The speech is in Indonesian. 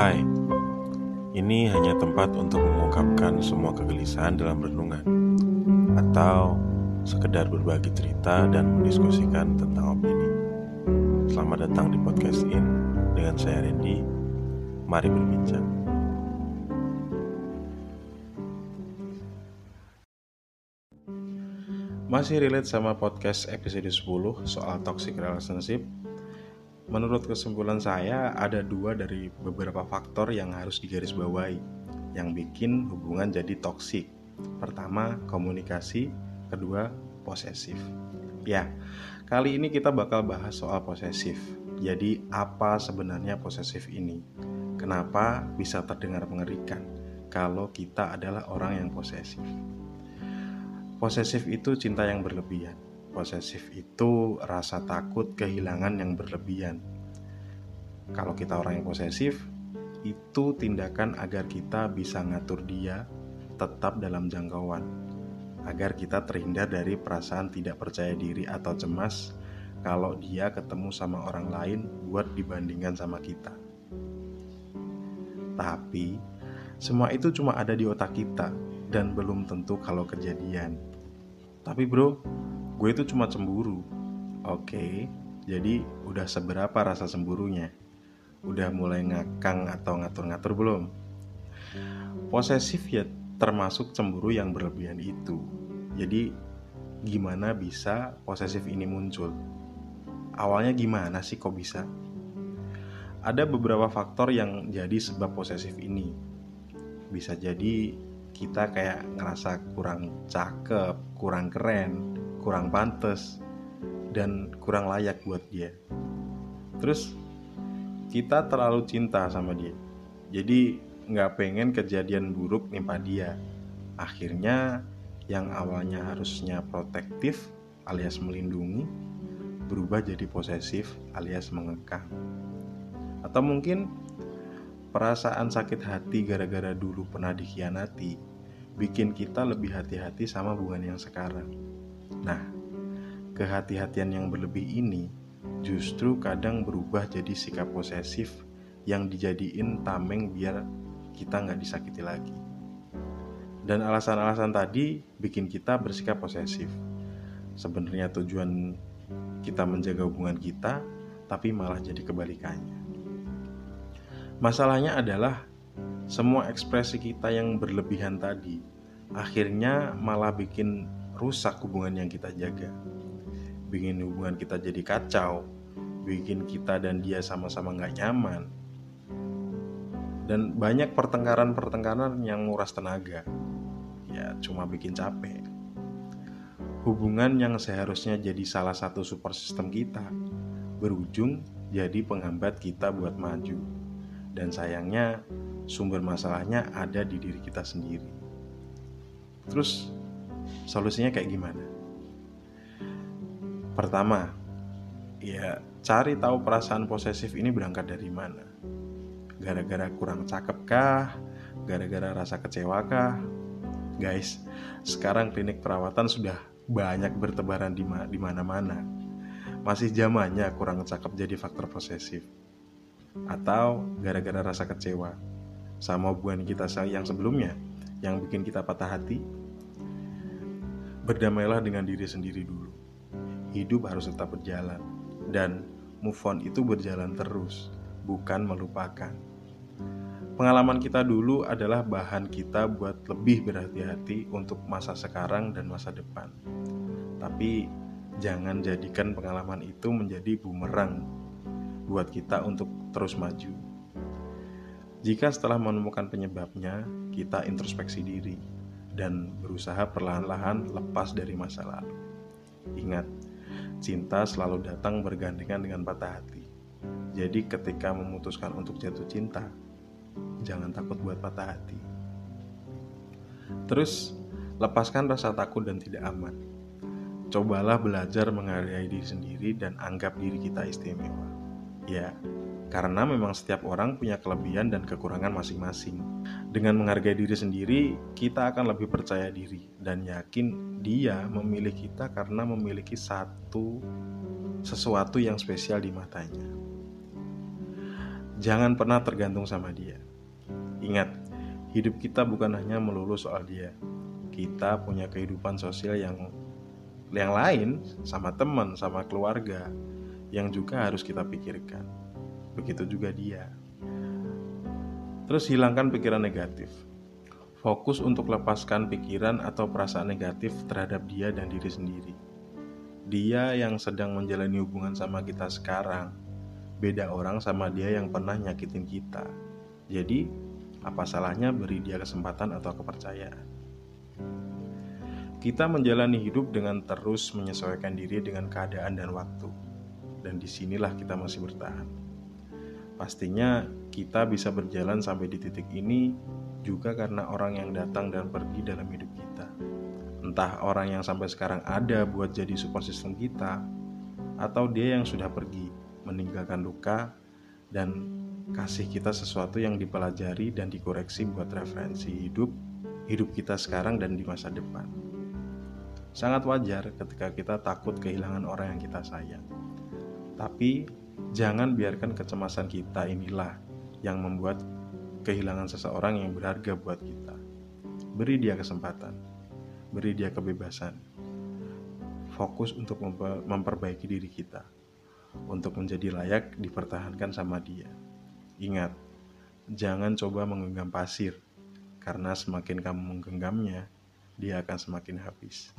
Hai, ini hanya tempat untuk mengungkapkan semua kegelisahan dalam renungan Atau sekedar berbagi cerita dan mendiskusikan tentang opini. Selamat datang di podcast In dengan saya Randy. Mari berbincang. Masih relate sama podcast episode 10 soal toxic relationship Menurut kesimpulan saya, ada dua dari beberapa faktor yang harus digarisbawahi yang bikin hubungan jadi toksik. Pertama, komunikasi, kedua, posesif. Ya, kali ini kita bakal bahas soal posesif. Jadi, apa sebenarnya posesif ini? Kenapa bisa terdengar mengerikan kalau kita adalah orang yang posesif? Posesif itu cinta yang berlebihan Posesif itu rasa takut kehilangan yang berlebihan. Kalau kita orang yang posesif, itu tindakan agar kita bisa ngatur dia tetap dalam jangkauan, agar kita terhindar dari perasaan tidak percaya diri atau cemas kalau dia ketemu sama orang lain buat dibandingkan sama kita. Tapi, semua itu cuma ada di otak kita dan belum tentu kalau kejadian. Tapi bro, gue itu cuma cemburu. Oke, jadi udah seberapa rasa cemburunya? Udah mulai ngakang atau ngatur-ngatur belum? Posesif ya termasuk cemburu yang berlebihan itu. Jadi gimana bisa posesif ini muncul? Awalnya gimana sih kok bisa? Ada beberapa faktor yang jadi sebab posesif ini. Bisa jadi kita kayak ngerasa kurang cakep, kurang keren, kurang pantas dan kurang layak buat dia. Terus kita terlalu cinta sama dia, jadi nggak pengen kejadian buruk nimpa dia. Akhirnya yang awalnya harusnya protektif alias melindungi berubah jadi posesif alias mengekang. Atau mungkin perasaan sakit hati gara-gara dulu pernah dikhianati bikin kita lebih hati-hati sama hubungan yang sekarang. Nah, kehati-hatian yang berlebih ini justru kadang berubah jadi sikap posesif yang dijadiin tameng biar kita nggak disakiti lagi. Dan alasan-alasan tadi bikin kita bersikap posesif. Sebenarnya tujuan kita menjaga hubungan kita, tapi malah jadi kebalikannya. Masalahnya adalah semua ekspresi kita yang berlebihan tadi akhirnya malah bikin rusak hubungan yang kita jaga. Bikin hubungan kita jadi kacau bikin kita dan dia sama-sama nggak nyaman. Dan banyak pertengkaran-pertengkaran yang nguras tenaga. Ya cuma bikin capek. Hubungan yang seharusnya jadi salah satu super sistem kita berujung jadi penghambat kita buat maju. Dan sayangnya sumber masalahnya ada di diri kita sendiri. Terus Solusinya kayak gimana? Pertama, ya cari tahu perasaan posesif ini berangkat dari mana. Gara-gara kurang cakep kah? Gara-gara rasa kecewa kah? Guys, sekarang klinik perawatan sudah banyak bertebaran di, di mana-mana. Masih zamannya kurang cakep jadi faktor posesif. Atau gara-gara rasa kecewa sama hubungan kita yang sebelumnya yang bikin kita patah hati Berdamailah dengan diri sendiri dulu. Hidup harus tetap berjalan, dan move on itu berjalan terus, bukan melupakan. Pengalaman kita dulu adalah bahan kita buat lebih berhati-hati untuk masa sekarang dan masa depan. Tapi jangan jadikan pengalaman itu menjadi bumerang buat kita untuk terus maju. Jika setelah menemukan penyebabnya, kita introspeksi diri dan berusaha perlahan-lahan lepas dari masa lalu. Ingat, cinta selalu datang bergandengan dengan patah hati. Jadi ketika memutuskan untuk jatuh cinta, jangan takut buat patah hati. Terus, lepaskan rasa takut dan tidak aman. Cobalah belajar menghargai diri sendiri dan anggap diri kita istimewa. Ya, karena memang setiap orang punya kelebihan dan kekurangan masing-masing. Dengan menghargai diri sendiri, kita akan lebih percaya diri dan yakin dia memilih kita karena memiliki satu sesuatu yang spesial di matanya. Jangan pernah tergantung sama dia. Ingat, hidup kita bukan hanya melulu soal dia. Kita punya kehidupan sosial yang yang lain sama teman, sama keluarga yang juga harus kita pikirkan. Begitu juga dia. Terus hilangkan pikiran negatif. Fokus untuk lepaskan pikiran atau perasaan negatif terhadap dia dan diri sendiri. Dia yang sedang menjalani hubungan sama kita sekarang, beda orang sama dia yang pernah nyakitin kita. Jadi, apa salahnya beri dia kesempatan atau kepercayaan? Kita menjalani hidup dengan terus menyesuaikan diri dengan keadaan dan waktu, dan di sinilah kita masih bertahan. Pastinya kita bisa berjalan sampai di titik ini juga karena orang yang datang dan pergi dalam hidup kita. Entah orang yang sampai sekarang ada buat jadi support system kita, atau dia yang sudah pergi, meninggalkan luka, dan kasih kita sesuatu yang dipelajari dan dikoreksi buat referensi hidup, hidup kita sekarang dan di masa depan. Sangat wajar ketika kita takut kehilangan orang yang kita sayang. Tapi jangan biarkan kecemasan kita inilah yang membuat kehilangan seseorang yang berharga buat kita. Beri dia kesempatan, beri dia kebebasan. Fokus untuk memperbaiki diri kita, untuk menjadi layak dipertahankan sama dia. Ingat, jangan coba menggenggam pasir, karena semakin kamu menggenggamnya, dia akan semakin habis.